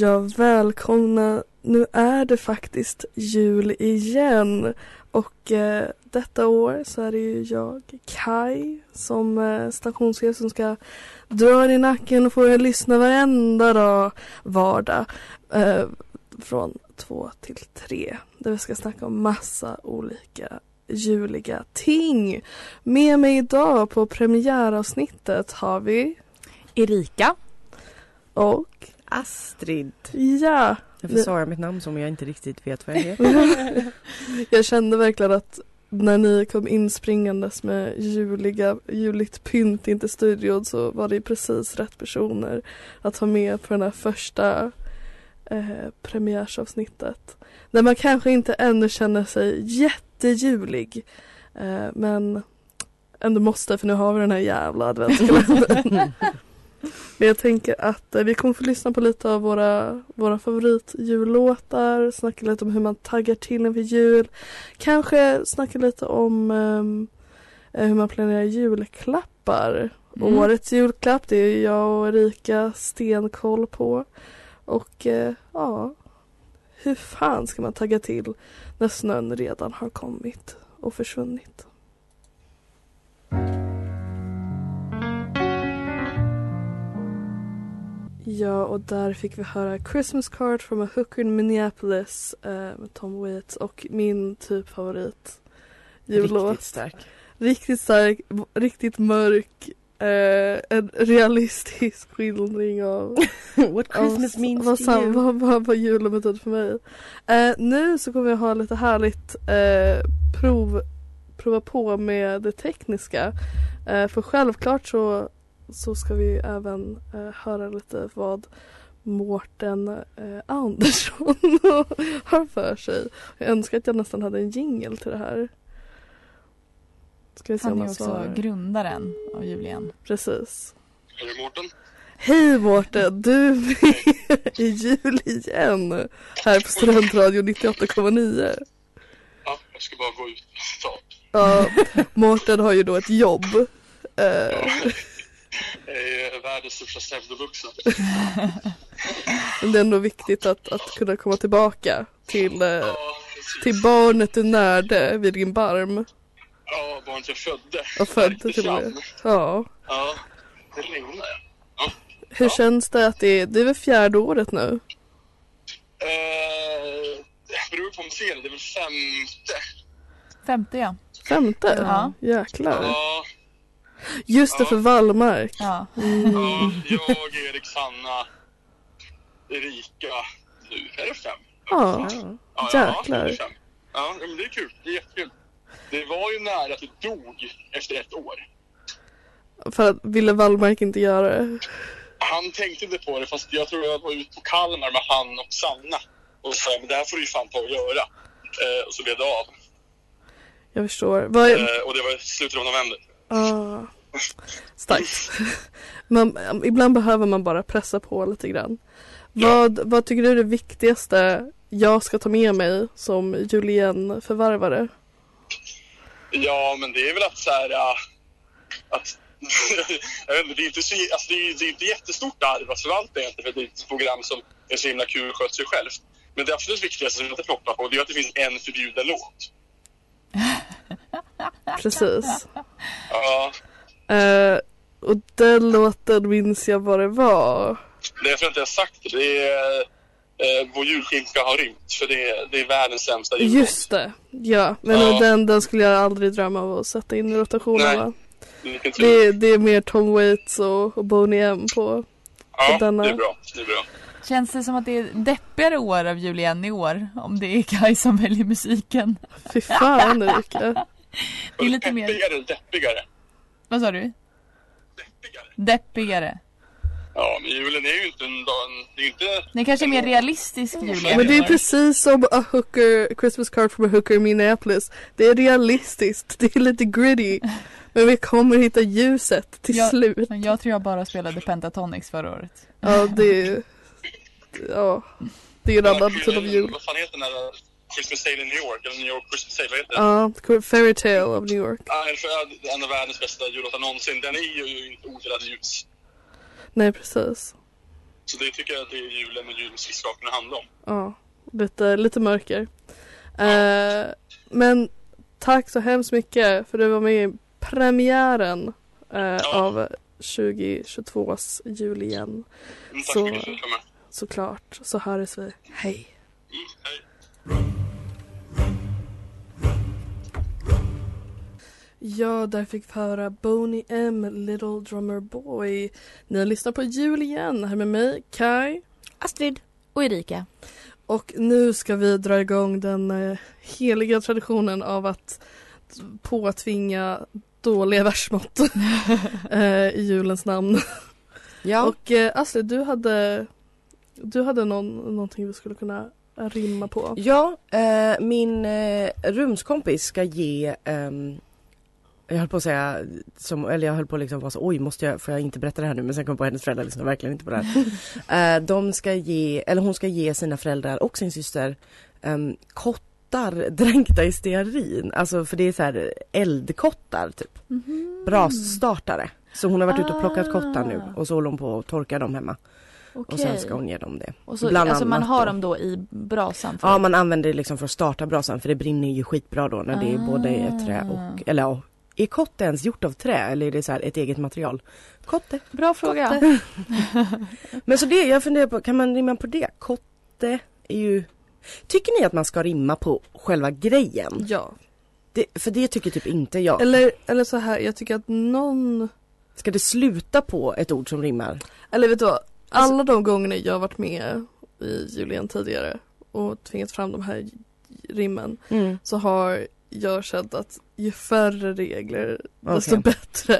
Ja, välkomna. Nu är det faktiskt jul igen. Och eh, detta år så är det ju jag, Kai, som eh, stationschef som ska dra er i nacken och få er att lyssna varenda dag, vardag. Eh, från två till tre. Där vi ska snacka om massa olika juliga ting. Med mig idag på premiäravsnittet har vi Erika. och Astrid. ja, Jag försvarar mitt namn som jag inte riktigt vet vad jag heter. Jag kände verkligen att när ni kom inspringandes med juliga, juligt pynt in till studion så var det precis rätt personer att ha med på den här första eh, premiärsavsnittet. Där man kanske inte ännu känner sig jättejulig eh, men ändå måste för nu har vi den här jävla adventskalendern. Men jag tänker att eh, vi kommer få lyssna på lite av våra, våra favoritjullåtar, snacka lite om hur man taggar till inför jul. Kanske snacka lite om ehm, eh, hur man planerar julklappar. Mm. Årets julklapp, det är jag och Erika stenkoll på. Och eh, ja, hur fan ska man tagga till när snön redan har kommit och försvunnit? Ja, och där fick vi höra Christmas Card from a Hooker in Minneapolis eh, med Tom Waits och min typ favorit jullåt. Riktigt stark. Riktigt stark, riktigt mörk. Eh, en realistisk skildring av What Christmas av- means vad, to you. vad, vad, vad julen betyder för mig. Eh, nu så kommer vi ha lite härligt eh, prov, prova på med det tekniska. Eh, för självklart så, så ska vi även eh, höra lite vad Mårten eh, Andersson har för sig. Jag önskar att jag nästan hade en jingle till det här. Ska vi se Han är också svarar. grundaren av Julian. Precis. Det Mårten? Hej Mårten, du är med i jul igen. Här på Studentradion 98,9. Ja, jag ska bara gå ut. Ta. Ja, Mårten har ju då ett jobb. Eh, Är världens största pseudovuxen. men det är ändå viktigt att, att kunna komma tillbaka till, eh, Ja, till barnet du närde vid din barm. Ja, barnet jag födde. Och födde till och med. Ja. Ja, det regnar ja. Hur känns det att det är, det är väl fjärde året nu? Eh, det beror på om det. Det är väl femte. Femte ja. Femte? Ja. Jäklar. Ja, Just det, Ja. för Wallmark. ja. ja, jag, Erik, Sanna, Erika. Nu är det fem. Ja, Ja, ja, jäklar. det är fem. Ja, men det är kul. Det är jättekul. Det var ju nära att det dog efter ett år. För att ville Wallmark inte göra det? Han tänkte inte på det fast jag tror jag var ute på Kalmar med han och Sanna och sa men det här får du ju fan ta och göra. Eh, och så blev det av. Jag förstår. Vad Eh, och det var i slutet av november. Ah, starkt. man, ibland behöver man bara pressa på lite grann. Vad, vad tycker du är det viktigaste jag ska ta med mig som Julien-förvärvare? Ja men det är väl att så här äh, att jag vet inte, det är inte så, alltså, det är, det är inte jättestort arv att förvalta egentligen för det är ett program som är så himla kul och sköter sig självt. Men det absolut viktigaste som jag inte ploppar på det är att det finns en förbjuden låt. Precis. Ja, Eh, och den låten minns jag vad det var. det är för att jag har sagt det. Det är eh, Vår julskinka har rymt för det är, det är världens sämsta jullåt. Just det. Ja, men Ja. Den, den skulle jag aldrig drömma av att sätta in i rotationen Nej. tur. Det, det är mer Tom Waits och, och Boney M på. Ja, denna- det är bra. Det är bra. Känns det som att det är deppigare år av Julian i år? Om det är Kaj som väljer musiken. Fy fan Erika. Det är lite mer- Deppigare deppigare? Vad sa du? Deppigare. Deppigare. Ja, men julen är ju inte en dag, det är inte... Det kanske är mer realistisk jul Men det är precis som a hooker, Christmas card from a hooker i Minneapolis. Det är realistiskt, det är lite gritty. Men vi kommer hitta ljuset till Ja. slut. Men jag tror jag bara spelade Pentatonix förra året. Ja, det är... Ja, det är en annan typ av jul. Vad fan heter den där Christmas Sale in New York? Eller New York Christmas Sale, vad heter den? Ja, Fairy Tale of New York. Ja, för en av världens bästa jullåtar någonsin. Den är ju inte odelad ljus. Nej, precis. Så det tycker jag att det är julen och julmusik ska kunna handla om. Ja, lite, lite mörker. Eh, men tack så hemskt mycket för du var med i premiären eh, av 2022s jul igen. Mm, tack Så- mycket för att du. Såklart, så hörs vi. Hej! Mm, hej. Ja, där fick vi höra Boney M, Little Drummer Boy. Ni har lyssnat på jul igen här med mig, Kai. Astrid och Erika. Och nu ska vi dra igång den eh, heliga traditionen av att påtvinga dåliga versmått eh, i julens namn. Ja, Och eh, Astrid, du hade, du hade någon, någonting vi skulle kunna rimma på. ja eh, min rumskompis ska ge ehm, jag höll på att säga, som, eller jag höll på att liksom vara så, oj måste jag, får jag inte berätta det här nu? Men sen kom jag på hennes föräldrar lyssnar verkligen inte på det här. eh, de ska ge, eller hon ska ge sina föräldrar och sin syster um, kottar dränkta i stearin. Alltså för det är så här eldkottar typ. Brasstartare. Så hon har varit ute och plockat kottar nu och så håller hon på att torka dem hemma. Okej. Och sen ska hon ge dem det. Och så, Bland alltså man har dem då i brasan? Ja man använder det liksom för att starta brasan för det brinner ju skitbra då när det är både trä och, eller ja, är kotte ens gjort av trä eller är det så här ett eget material? Kotte. Bra fråga. Men så det, jag funderar på, kan man rimma på det? Kotte är ju Tycker ni att man ska rimma på själva grejen? Ja. Det, för det tycker typ inte jag. Eller, eller så här, jag tycker att någon Ska det sluta på ett ord som rimmar? Eller vet du vad? Alla de gångerna jag har varit med i Julian tidigare och tvingat fram de här rimmen så har jag känt att ju färre regler desto Okej. bättre.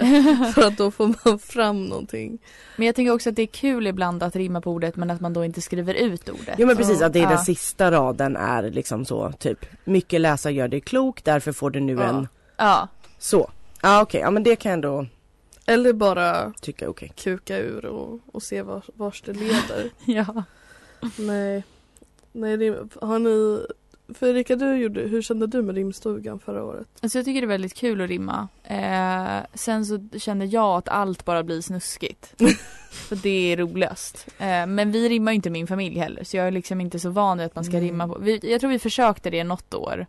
För att då får man fram någonting. Men jag tänker också att det är kul ibland att rimma på ordet men att man då inte skriver ut ordet. Jo men precis, att det är den Ja. sista raden är liksom så typ Mycket läsa gör dig klok, därför får du nu Ja. en Ja. så. Ja okej, ja men det kan jag ändå Eller bara tycka okej. kuka ur och, och se var, vars det leder. ja. Nej. Nej, det, har ni... För Erika, du gjorde, hur kände du med rimstugan förra året? Alltså jag tycker det är väldigt kul att rimma. Eh, sen så känner jag att allt bara blir snuskigt. För det är roligast. Eh, men vi rimmar ju inte min familj heller så jag är liksom inte så van vid att man ska Mm. rimma på. Vi, jag tror vi försökte det något år.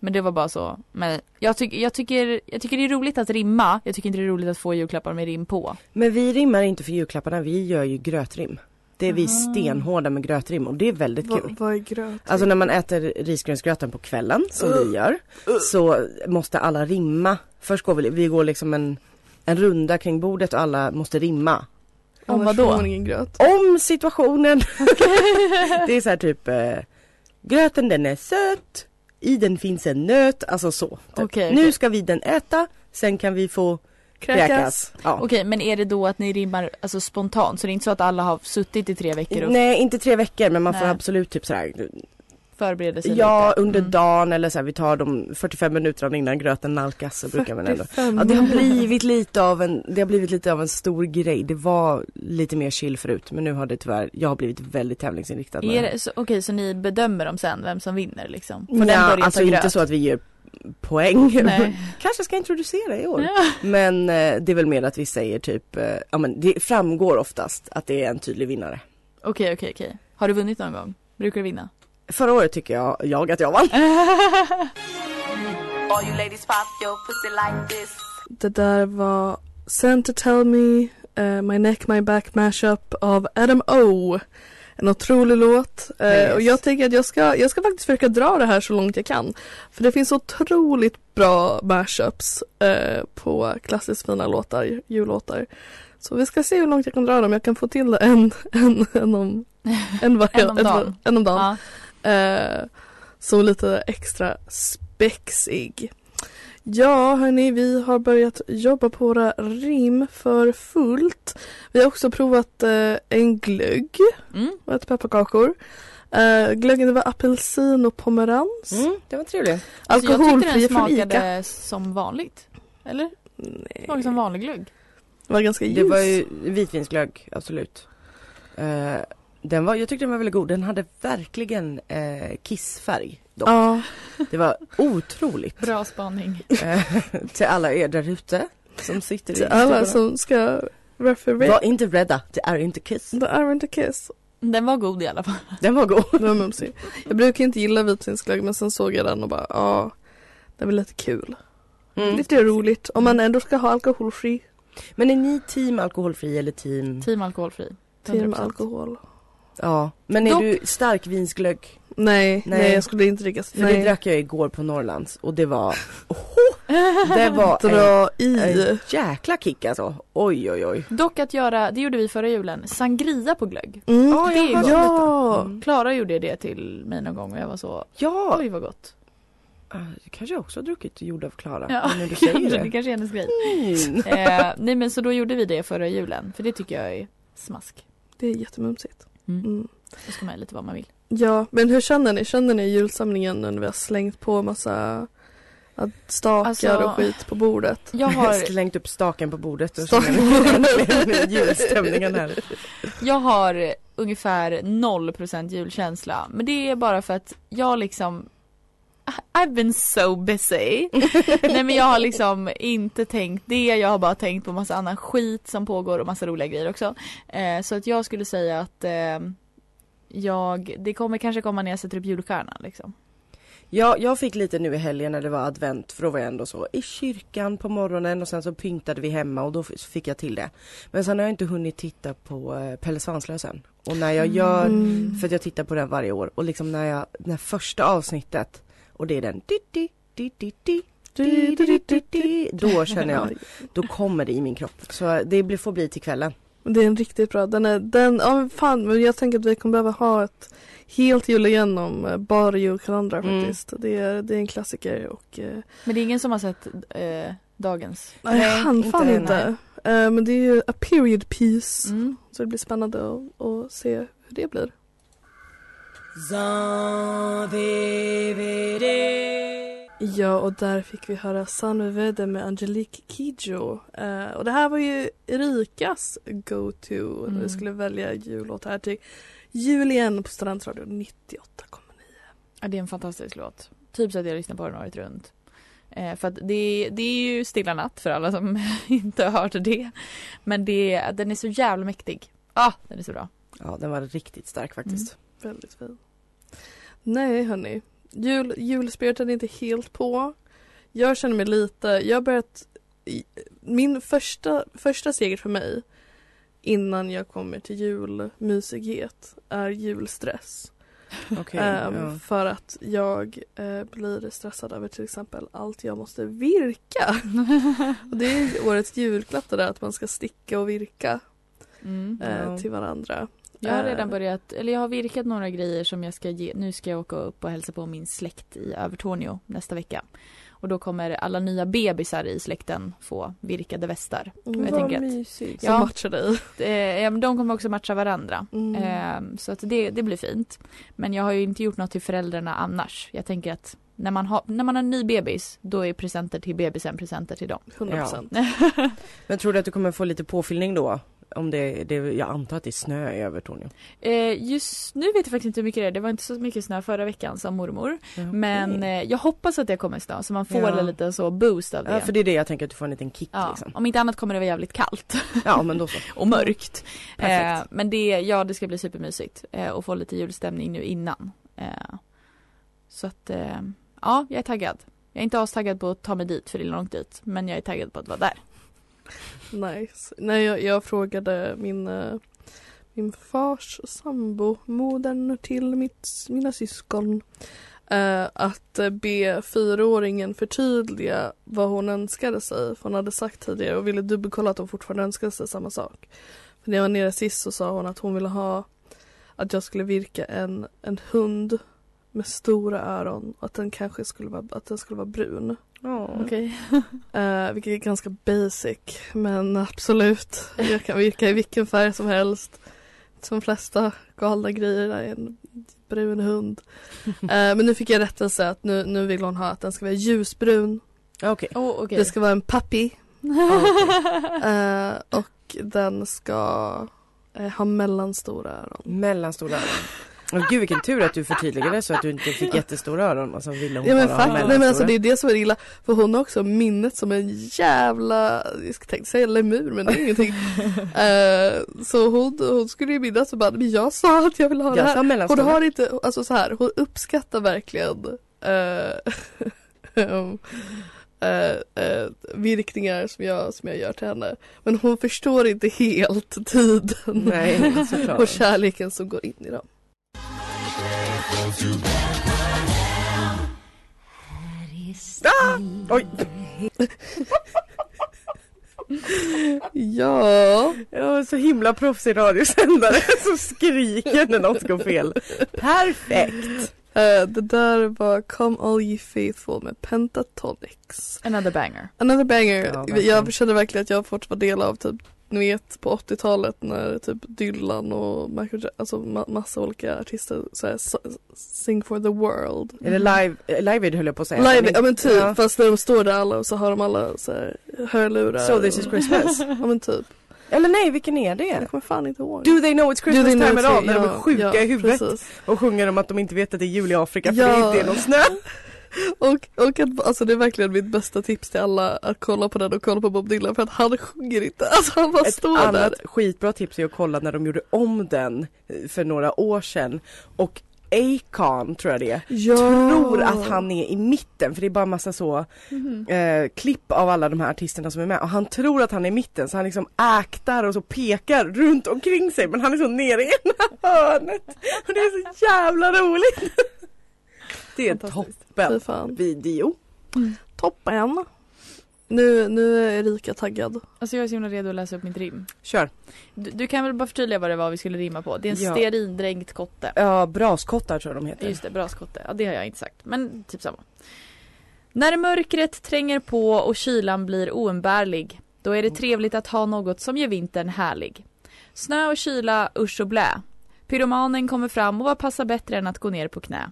Men det var bara så. Men jag, tyck, jag, tycker, jag tycker det är roligt att rimma. Jag tycker inte det är roligt att få julklappar med rim på. Men vi rimmar inte för julklapparna, vi gör ju grötrim. Det är vi stenhårda med grötrim och det är väldigt Va, kul. vad är gröt? Alltså när man äter risgrynsgröten på kvällen som Uh. vi gör så måste alla rimma. Först går vi, vi går liksom en, en runda kring bordet och alla måste rimma. Om vadå? Om situationen. det är så här typ eh, gröten den är söt, i den finns en nöt, alltså så. Typ. Okej, Nu okej. ska vi den äta, sen kan vi få Kräkas. kräkas. Ja. Okej men är det då att ni rimmar alltså spontant? Så det är inte så att alla har suttit i tre veckor och Nej inte tre veckor men man får Nej. absolut typ sådär förbereder sig Ja lite? under Mm. dagen eller så här, vi tar de 45 minuterna innan gröten nalkas så brukar man ändå 45 Ja det har blivit lite av en, det har blivit lite av en stor grej. Det var lite mer chill förut men nu har det tyvärr, jag har blivit väldigt tävlingsinriktad. med det. det, så, okej, så ni bedömer dem sen, vem som vinner liksom? Får Ja, alltså inte gröt? så att vi ger poäng. Nej. Kanske ska introducera i år. Ja. Men eh, det är väl mer att vi säger typ, eh, ja men det framgår oftast att det är en tydlig vinnare. Okej, okej, okej. Har du vunnit någon gång? Brukar du vinna? Förra året tycker jag, jag att jag vann. All you ladies pop your pussy like this. Det där var Santa Tell Me, eh, My Neck My Back Mashup av Adam O. En otrolig låt. Eh, Yes. Och jag tänker att jag ska, jag ska faktiskt försöka dra det här så långt jag kan. För det finns otroligt bra mashups eh, på klassiskt fina låtar, jullåtar. Så vi ska se hur långt jag kan dra dem. Jag kan få till en, en, en om, en, varje, En om dagen. En om dagen. Ja. Eh, så lite extra spexig. Ja, hörni, vi har börjat jobba på våra rim för fullt. Vi har också provat eh, en glögg Mm. och ett pepparkakor. Eh, glöggen var apelsin och pomerans. Mm, det var trevligt. Alltså jag tyckte Alkoholfri den från smakade Ica. som vanligt. Eller? Nej. Smakade som vanlig glögg. Det var ganska ljus. Det var ju vitvinsglögg, absolut. Eh, den var, jag tyckte den var väldigt god. Den hade verkligen eh, kissfärg. Dock. Ja, Det var otroligt. Bra spaning. Eh, till alla er där ute som sitter i till alla som ska referera. Var inte rädda, det är inte kiss. Det är inte kiss. Den var god i alla fall. Den var god. Det var mumsig. Jag brukar inte gilla vitvinsglögg men sen såg jag den och bara ja, det var lite kul. Mm. Lite roligt om man ändå ska ha alkoholfri. Men är ni team alkoholfri eller team? Team alkoholfri. Team 100%. alkohol. Ja. Men är Dock- du starkvinsglögg? Nej, nej, Nej. jag skulle inte dricka. För nej. det drack jag igår på Norrlands och det var, det var en, Dra i. en jäkla kick alltså. Oj oj oj. Dock att göra, det gjorde vi förra julen, sangria på glögg. Mm. Ja, det är jag har gott. Ja. Mm. Klara gjorde det till mig någon gång och jag var så, Ja, oj vad gott. Det kanske jag också har druckit gjord av Klara. Ja, när du säger det. det kanske är hennes grej. Mm. eh, nej men så då gjorde vi det förra julen, för det tycker jag är smask. Det är jättemumsigt. Mm. Mm. Då ska man lite vad man vill. Ja, men hur känner ni? Känner ni julsamlingen nu när vi har slängt på massa stakar Alltså- och skit på bordet? Jag har slängt upp staken på bordet och Staken. känner julstämningen här. jag har ungefär 0% julkänsla. Men det är bara för att jag liksom I've been so busy. Nej men jag har liksom inte tänkt det, jag har bara tänkt på massa annan skit som pågår och massa roliga grejer också. Eh, så att jag skulle säga att eh, jag, det kommer kanske komma när jag sätter upp julstjärnan liksom. Ja, jag fick lite nu i helgen när det var advent för då var jag ändå så i kyrkan på morgonen och sen så pyntade vi hemma och då fick jag till det. Men sen har jag inte hunnit titta på eh, Pelle Svanslös än. Och när jag gör, Mm. för att jag tittar på den varje år och liksom när jag, när första avsnittet och det är den di, di, di, di, di, di, di, di, di, då känner jag, då kommer det i min kropp. Så det blir, får bli till kvällen. Det är en riktigt bra. Den är, den, ja fan men jag tänker att vi kommer behöva ha ett helt jul igenom eh, bara julkalendrar Mm. faktiskt. Det, är, det är en klassiker och eh, Men det är ingen som har sett eh, dagens? nej, Nej, han inte fan inte. Eh, men det är ju a period piece. Mm. Så det blir spännande att, att se hur det blir. Ja, och där fick vi höra Sanvede med Angelique Kidjo. Eh, och det här var ju Erikas go-to. Mm. Vi skulle välja jullåt här till jul igen på Studentradion 98,9. Ja, det är en fantastisk låt. Typ så att jag lyssnar på den året runt. Eh, för att det, det är ju Stilla natt för alla som inte har hört det. Men det, den är så jävla mäktig. Ah, den är så bra. Ja, den var riktigt stark faktiskt. Väldigt fin. Nej hörni, Jul, julspiriten är inte helt på. Jag känner mig lite, jag har börjat, min första, första steg för mig innan jag kommer till julmysighet är julstress. Okej, Ehm, ja. För att jag eh, blir stressad över till exempel allt jag måste virka. och det är årets julklapp det där att man ska sticka och virka Mm. eh, Ja. till varandra. Jag har Eh, redan börjat, eller jag har virkat några grejer som jag ska ge. Nu ska jag åka upp och hälsa på min släkt i Övertorneå nästa vecka. Och då kommer alla nya bebisar i släkten få virkade västar. Mm, jag vad tänker att- mysigt. Ja. Som matchar dig. Eh, ja, de kommer också matcha varandra. Mm. Eh, så att det, det blir fint. Men jag har ju inte gjort något till föräldrarna annars. Jag tänker att när man har, när man har en ny bebis, då är presenter till bebisen presenter till dem. 100%. Men tror du att du kommer få lite påfyllning då? Om det, det jag antar att det är snö i Övertorneå. Eh, just nu vet jag faktiskt inte hur mycket det är. Det var inte så mycket snö förra veckan som mormor. Men eh, jag hoppas att det kommer snö så man får Ja. en liten så boost av det. Ja, för det är det jag tänker att du får en liten kick Ja, liksom. Om inte annat kommer det vara jävligt kallt Ja, men då så. och mörkt. Eh, men det, ja det ska bli supermysigt eh, och få lite julstämning nu innan. Eh, så att, eh, ja jag är taggad. Jag är inte astaggad på att ta mig dit för det är långt dit. Men jag är taggad på att vara där. Nice. Nej, jag, jag frågade min, eh, min fars sambo, modern till mitt, mina syskon, eh, att eh, be fyraåringen förtydliga vad hon önskade sig. För hon hade sagt tidigare och ville dubbelkolla att hon fortfarande önskade sig samma sak. För när jag var nere sist så sa hon att hon ville ha att jag skulle virka en, en hund med stora öron och att den kanske skulle vara, att den skulle vara brun. Okej. Eh, vilket är ganska basic men absolut. Jag kan virka i vilken färg som helst. Som flesta galna grejer är en brun hund. Eh, men nu fick jag rättelse att nu, nu vill hon ha att den ska vara ljusbrun. Okej. Oh, okej. Det ska vara en puppy. Eh, och den ska eh, ha mellanstora öron. Mellanstora öron. Oh, gud vilken tur att du förtydligade så att du inte fick jättestora öron. Alltså ville hon Ja men bara ha nej men alltså det är det som är illa. För hon har också minnet som en jävla, jag ska tänkte säga lemur men det är ingenting. Eh, så hon, hon skulle ju minnas och bara, men jag sa att jag vill ha det Jag här. sa Hon har inte, alltså så här, hon uppskattar verkligen um, eh, eh, virkningar som jag, som jag gör till henne. Men hon förstår inte helt tiden Nej, och kärleken som går in i dem. Ah! Oj! Ja, Jag är så himla proffsig radiosändare som skriker när något går fel. Perfekt! eh, det där var Come All Ye Faithful med Pentatonix. Another banger. Another banger. Ja, jag känner verkligen att jag har fått vara del av typ ni vet på 80-talet när typ Dylan och Michael Jackson, alltså ma- massa olika artister så här, s- Sing for the world. Är det live, eh, live aid höll jag på att säga. Live, ja men typ, Ja. fast när de står där alla och så har de alla så här hörlurar. So this is Christmas. ja men typ. Eller nej, vilken är Jag det? kommer fan inte ihåg. Do they know it's Christmas time at all? När de är ja, sjuka ja, i huvudet precis. och sjunger om att de inte vet att det är jul i Afrika för Ja. det inte är någon snö. Och, och att, alltså det är verkligen mitt bästa tips till alla att kolla på den och kolla på Bob Dylan för att han sjunger inte. Alltså han bara Ett står annat där. skitbra tips är att kolla när de gjorde om den eh, för några år sedan och Akon tror jag det är, Ja. tror att han är i mitten för det är bara massa så Mhm. eh, klipp av alla de här artisterna som är med och han tror att han är i mitten så han liksom äktar och så pekar runt omkring sig men han är så nere i ena hörnet och det är så jävla roligt. Det är toppen fan. video. Toppen. Nu, nu är Erika taggad. Alltså jag är så himla redo att läsa upp mitt rim. Kör. Du, du kan väl bara förtydliga vad det var vi skulle rimma på? Det är en Ja. stearindränkt kotte. Ja, braskottar tror jag de heter. Just det, braskotte. Ja det har jag inte sagt. Men typ samma. När mörkret tränger på och kylan blir oumbärlig. Då är det trevligt att ha något som gör vintern härlig. Snö och kyla, usch och blä. Pyromanen kommer fram och vad passar bättre än att gå ner på knä.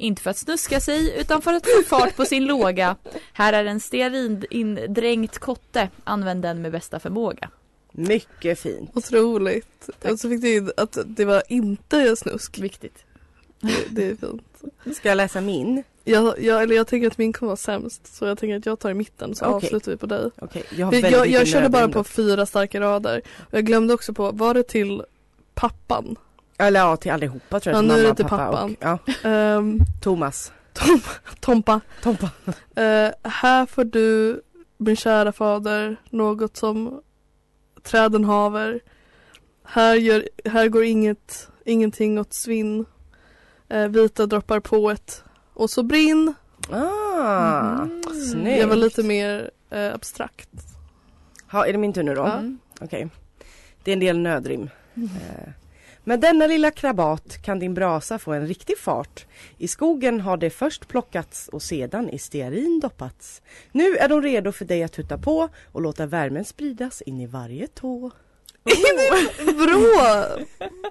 Inte för att snuska sig utan för att få fart på sin låga. Här är en stearindränkt kotte. Använd den med bästa förmåga. Mycket fint. Otroligt. Tack. Och så fick du in att det var inte snusk. Viktigt. Det, det är fint. Ska jag läsa min? Jag, jag, eller jag tänker att min kommer vara sämst. Så jag tänker att jag tar i mitten så Okej. avslutar vi på dig. Okej, jag Jag, jag, körde bara på fyra starka rader. Jag glömde också på, var det till pappan? Eller ja, till allihopa tror jag. Ja, nu är det till pappa pappan. Och, ja, Ehm, Thomas. Tompa. Tompa. Eh, här får du, min kära fader, något som träden haver. Här, gör, här går inget, ingenting åt svinn. Eh, vita droppar på ett och så brinn. Ah, snyggt. Jag var lite mer eh, abstrakt. Ha, är det min tur nu då? Ja. Mm. Okej. Det är en del nödrim. Eh, Med denna lilla krabat kan din brasa få en riktig fart. I skogen har det först plockats och sedan i stearin doppats. Nu är de redo för dig att tutta på och låta värmen spridas in i varje tå. Vrå!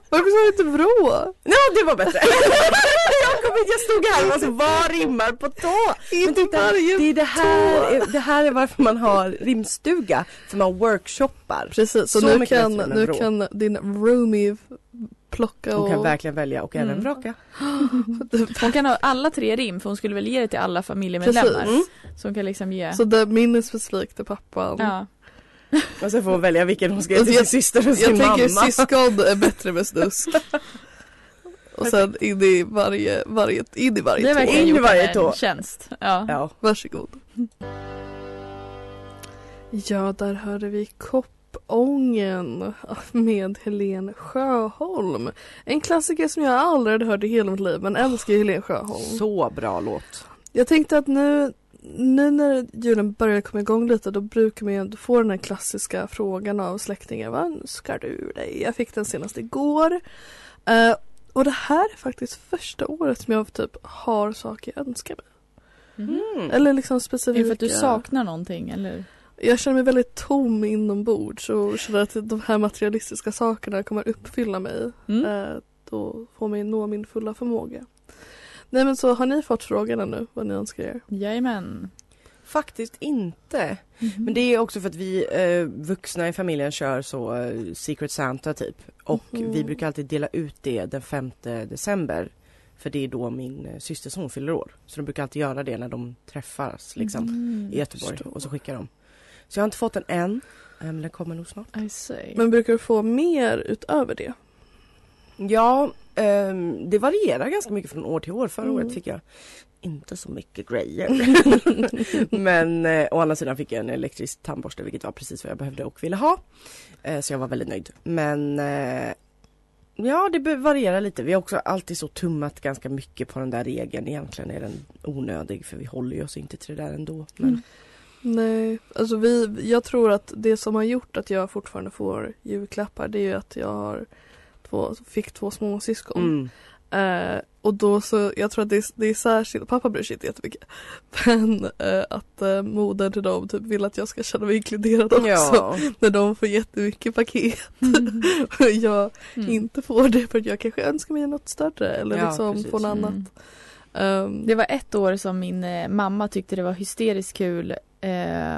Varför sa du inte vrå? Ja, det var bättre! jag, kom, jag stod här och var så, vad rimmar på tå? Men titta, det, är det, här, det här är varför man har rimstuga, för man workshoppar. Precis, så, Så nu, kan, nu kan din roomie plocka och... Hon kan verkligen välja och även Mm. vraka. Hon kan ha alla tre rim för hon skulle väl ge det till alla familjemedlemmar. Precis. Mm. Så hon kan liksom ge. Så det, min är till pappan. Ja. Och sen får hon välja vilken hon ska ge till Jag- sin syster och Jag sin tänker mamma. syskon är bättre med snusk. Och sen in i varje, varje, in i varje Det är tå. verkligen In i varje tå. tjänst. Ja. Ja. Varsågod. Ja, där hörde vi Koppången med Helen Sjöholm. En klassiker som jag aldrig hade hört i hela mitt liv men älskar Helen Sjöholm. Så bra låt. Jag tänkte att nu, nu när julen börjar komma igång lite då brukar man ju få den här klassiska frågan av släktingar. Vad önskar du dig? Jag fick den senast igår. Eh, och det här är faktiskt första året som jag typ har saker jag önskar mig. Mm. Eller liksom Är specifika. det för att du saknar någonting eller? Jag känner mig väldigt tom inombords och känner att de här materialistiska sakerna kommer uppfylla mig. Mm. Eh, och få mig nå min fulla förmåga. Nej men så har ni fått frågan ännu vad ni önskar er? Jajamän. Faktiskt inte. Mhm. Men det är också för att vi eh, vuxna i familjen kör så eh, Secret Santa typ. Och Mhm. vi brukar alltid dela ut det den 5 december. För det är då min eh, systerson fyller år. Så de brukar alltid göra det när de träffas liksom Mm. i Göteborg. förstår. Och så skickar de. Så jag har inte fått den än. eh, Men den kommer nog snart. I see. Men brukar du få mer utöver det? Ja, ehm, det varierar ganska mycket från år till år. Förra Mm. året fick jag inte så mycket grejer. Men eh, å andra sidan fick jag en elektrisk tandborste vilket var precis vad jag behövde och ville ha. Eh, så jag var väldigt nöjd. Men eh, ja, det varierar lite. Vi har också alltid så tummat ganska mycket på den där regeln. Egentligen är den onödig för vi håller ju oss inte till det där ändå. Men, Mm. Nej, alltså vi, jag tror att det som har gjort att jag fortfarande får julklappar det är ju att jag har två, fick två små syskon. mm. Eh, och då så, jag tror att det är, det är särskilt, pappa bryr sig inte jättemycket. Men eh, att eh, modern till dem typ vill att jag ska känna mig inkluderad också. Ja. När de får jättemycket paket. Mm. och jag Mm. inte får det för att jag kanske önskar mig något större eller Ja, liksom precis. få något annat. Mm. Ehm, Det var ett år som min eh, mamma tyckte det var hysteriskt kul. Eh,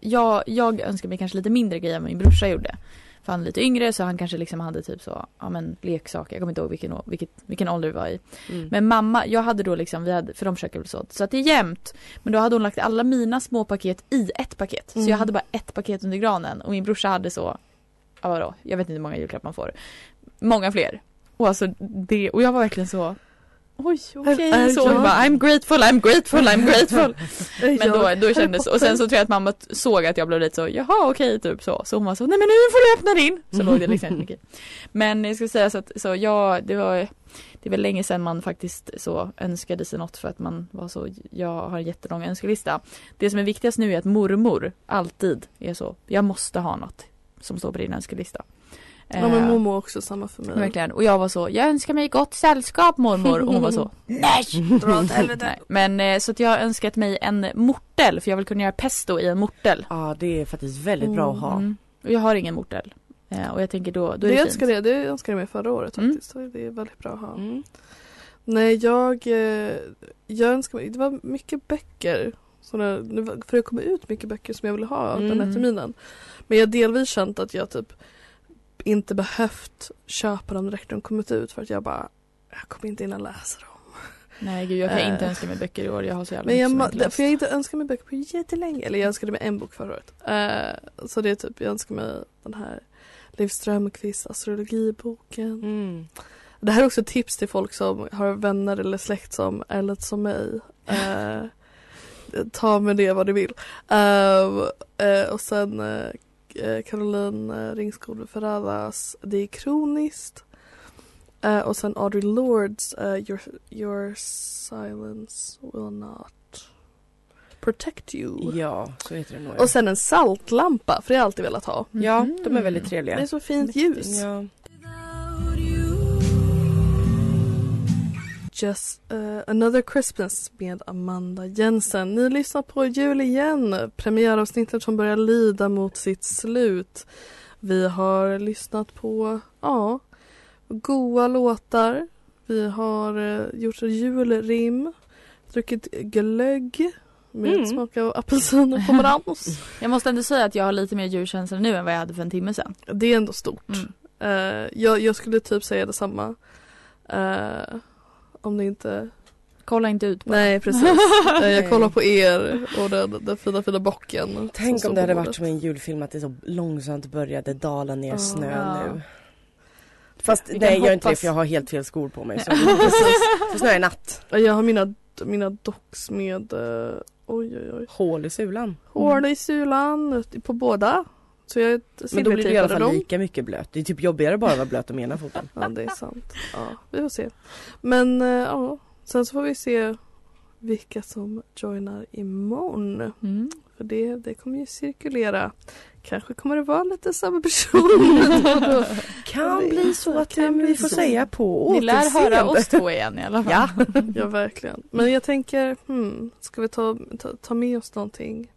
jag, jag önskar mig kanske lite mindre grejer än min brorsa gjorde. För han är lite yngre så han kanske liksom hade typ så, ja men leksaker, jag kommer inte ihåg vilken, vilket, vilken ålder vi var i. Mm. Men mamma, jag hade då liksom, vi hade, för de försöker väl så, så att det är jämnt. Men då hade hon lagt alla mina små paket i ett paket. Så Mm. jag hade bara ett paket under granen och min brorsa hade så, ja vadå, jag vet inte hur många julklappar man får. Många fler. Och alltså det, och jag var verkligen så Oj, okej, Är så jag- bara I'm grateful, I'm grateful, I'm grateful. Men då, då kändes, och sen så tror jag att mamma såg att jag blev lite så, jaha okej typ så. Så hon var så, nej men nu får du öppna din. Så låg det liksom mycket. Men jag ska säga så att, så ja, det var, det är väl länge sedan man faktiskt så önskade sig något för att man var så, jag har en jättelång önskelista. Det som är viktigast nu är att mormor alltid är så, jag måste ha något som står på din önskelista. Ja men Eh, mormor också samma för mig. Verkligen. Och jag var så, jag önskar mig gott sällskap mormor. Och hon var så, nej! Dra åt helvete. Men eh, så att jag har önskat mig en mortel, för jag vill kunna göra pesto i en mortel. Ja, det är faktiskt väldigt bra att ha. Mm. Och jag har ingen mortel. Eh, och jag tänker då, då är Det det, önskade fint. jag, det önskade jag mig förra året Mm. faktiskt. Så Det är väldigt bra att ha. Mm. Nej jag, jag önskar mig, det var mycket böcker. Sådana, för det kom ut mycket böcker som jag ville ha den här Mm. terminen. Men jag har delvis känt att jag typ inte behövt köpa dem direkt när de kommit ut för att jag bara jag kommer inte hinna läsa dem. Nej gud, jag kan Eh. inte önska mig böcker i år. Jag har så jävla Men jag, som jag inte läst. för jag har inte önskat mig böcker på jättelänge. Eller jag önskade mig en bok förra året. Eh, så det är typ, jag önskar mig den här Liv Strömquists astrologiboken. Mm. Det här är också tips till folk som har vänner eller släkt som är lite som mig. Eh, ta med det vad du vill. Eh, och sen Caroline eh, Ringskog Ferradas Det är kroniskt. Eh, och sen Audrey Lords eh, your, your silence will not protect you. Ja, så heter det nog. Och sen en saltlampa, för det har jag alltid velat ha. Ja, de är Mm. väldigt trevliga. Det är så fint ljus. Ja. Just uh, another Christmas med Amanda Jensen. Ni lyssnar på Jul igen, premiäravsnittet som börjar lida mot sitt slut. Vi har lyssnat på, ja, goa låtar. Vi har uh, gjort julrim, druckit glögg med Mm. smak av apelsin och pomerans. Jag måste ändå säga att jag har lite mer julkänsla nu än vad jag hade för en timme sedan. Det är ändå stort. Mm. Eh, jag, jag skulle typ säga detsamma. Uh, om det inte Kolla inte ut bara. Nej precis. Jag kollar på er och den, den fina fina bocken. Tänk om det hade varit som en julfilm att det så långsamt började dala ner Ja. snö Ja. nu. Fast Vi nej, jag gör inte det för jag har helt fel skor på mig. Så. Så snöar i natt. Ja, Jag har mina, mina docks med eh, oj oj oj. Hål i sulan. Hål i sulan på båda. Så jag Men då blir det i alla fall dem. lika mycket blöt. Det är typ jobbigare bara att vara blöt om ena foten. Ja det är sant. Ja, vi får se. Men eh, ja, sen så får vi se vilka som joinar imorgon. Mm. För det, det kommer ju cirkulera kanske kommer det vara lite samma person. Då- Kan bli så att kan vi bli får så. säga på Ni lär höra återseende. oss två igen i alla fall. Ja. ja, verkligen. Men jag tänker, hmm, ska vi ta, ta, ta med oss någonting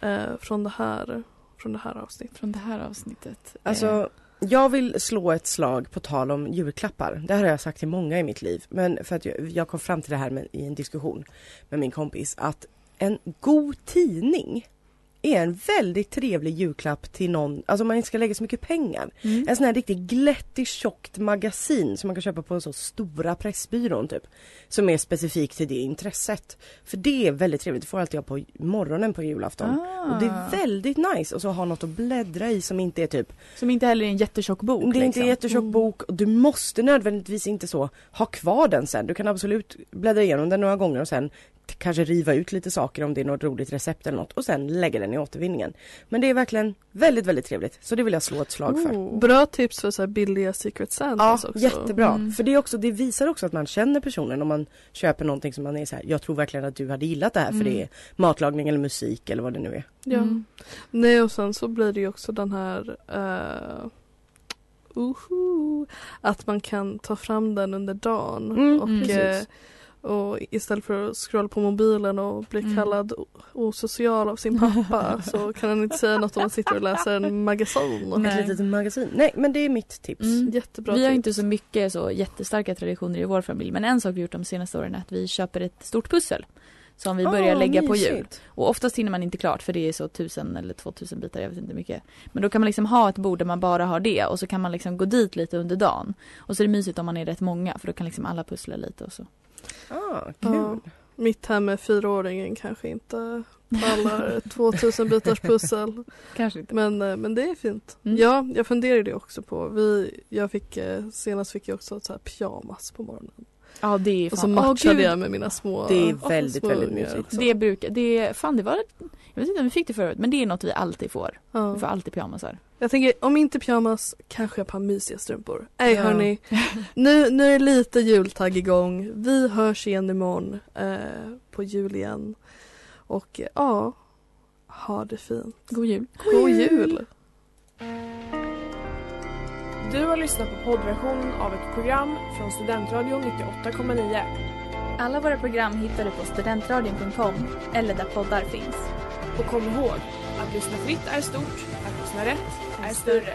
eh, från, det här, från det här avsnittet? Från det här avsnittet. Eh, Alltså, jag vill slå ett slag på tal om julklappar. Det här har jag sagt till många i mitt liv. Men för att jag, jag kom fram till det här med, i en diskussion med min kompis. Att en god tidning är en väldigt trevlig julklapp till någon, alltså man inte ska lägga så mycket pengar. Mm. En sån här riktigt glättig tjockt magasin som man kan köpa på så stora Pressbyrån typ. Som är specifikt till det intresset. För det är väldigt trevligt, det får alltid jag på morgonen på julafton. Ah. Och det är väldigt nice och så ha något att bläddra i som inte är typ Som inte heller är en jättetjock bok. det är inte liksom. en jättetjock bok och du måste nödvändigtvis inte så ha kvar den sen. Du kan absolut bläddra igenom den några gånger och sen kanske riva ut lite saker om det är något roligt recept eller något och sen lägga den i återvinningen. Men det är verkligen väldigt, väldigt trevligt. Så det vill jag slå ett slag för. Bra tips för så här billiga Secret Ja, Santas också. jättebra. Mm. För det, är också, det visar också att man känner personen om man köper någonting som man är så här, jag tror verkligen att du hade gillat det här för Mm. det är matlagning eller musik eller vad det nu är. Ja. Mm. Nej och sen så blir det ju också den här uh, uhu, att man kan ta fram den under dagen Mm, och, mm. eh, och istället för att scrolla på mobilen och bli Mm. kallad osocial av sin pappa så kan han inte säga något om man sitter och läser en magasin. Nej. Ett litet magasin. Nej men det är mitt tips. Mm. Jättebra Vi har tips. inte så mycket så jättestarka traditioner i vår familj men en sak vi gjort de senaste åren är att vi köper ett stort pussel. Som vi börjar Ah, lägga på mysigt. jul. Och oftast hinner man inte klart för det är så tusen eller två tusen bitar, jag vet inte mycket. Men då kan man liksom ha ett bord där man bara har det och så kan man liksom gå dit lite under dagen. Och så är det mysigt om man är rätt många för då kan liksom alla pussla lite och så. Ah, kul. Ja. Mitt här med fyraåringen kanske inte pallar 2000 bitars pussel. Kanske inte. Men, eh, men det är fint. Mm. Ja, jag funderar det också på. Vi, jag fick, eh, senast fick jag också så här pyjamas på morgonen. Ja det är Och så fan, matchade jag med mina små Det är väldigt, små väldigt mysigt. Det brukar, det, fan det var, jag vet inte om vi fick det förut men det är något vi alltid får. Ja. Vi får alltid pyjamasar. Jag tänker, om inte pyjamas, kanske ett par mysiga strumpor. Nej Ja. hörni, nu, nu är lite jultagg igång. Vi hörs igen imorgon eh, på jul igen. Och eh, ja, ha det fint. God jul. God jul! Du har lyssnat på poddversion av ett program från Studentradion 98,9. Alla våra program hittar du på studentradion.com eller där poddar finns. Och kom ihåg, att lyssna fritt är stort, att lyssna rätt är större.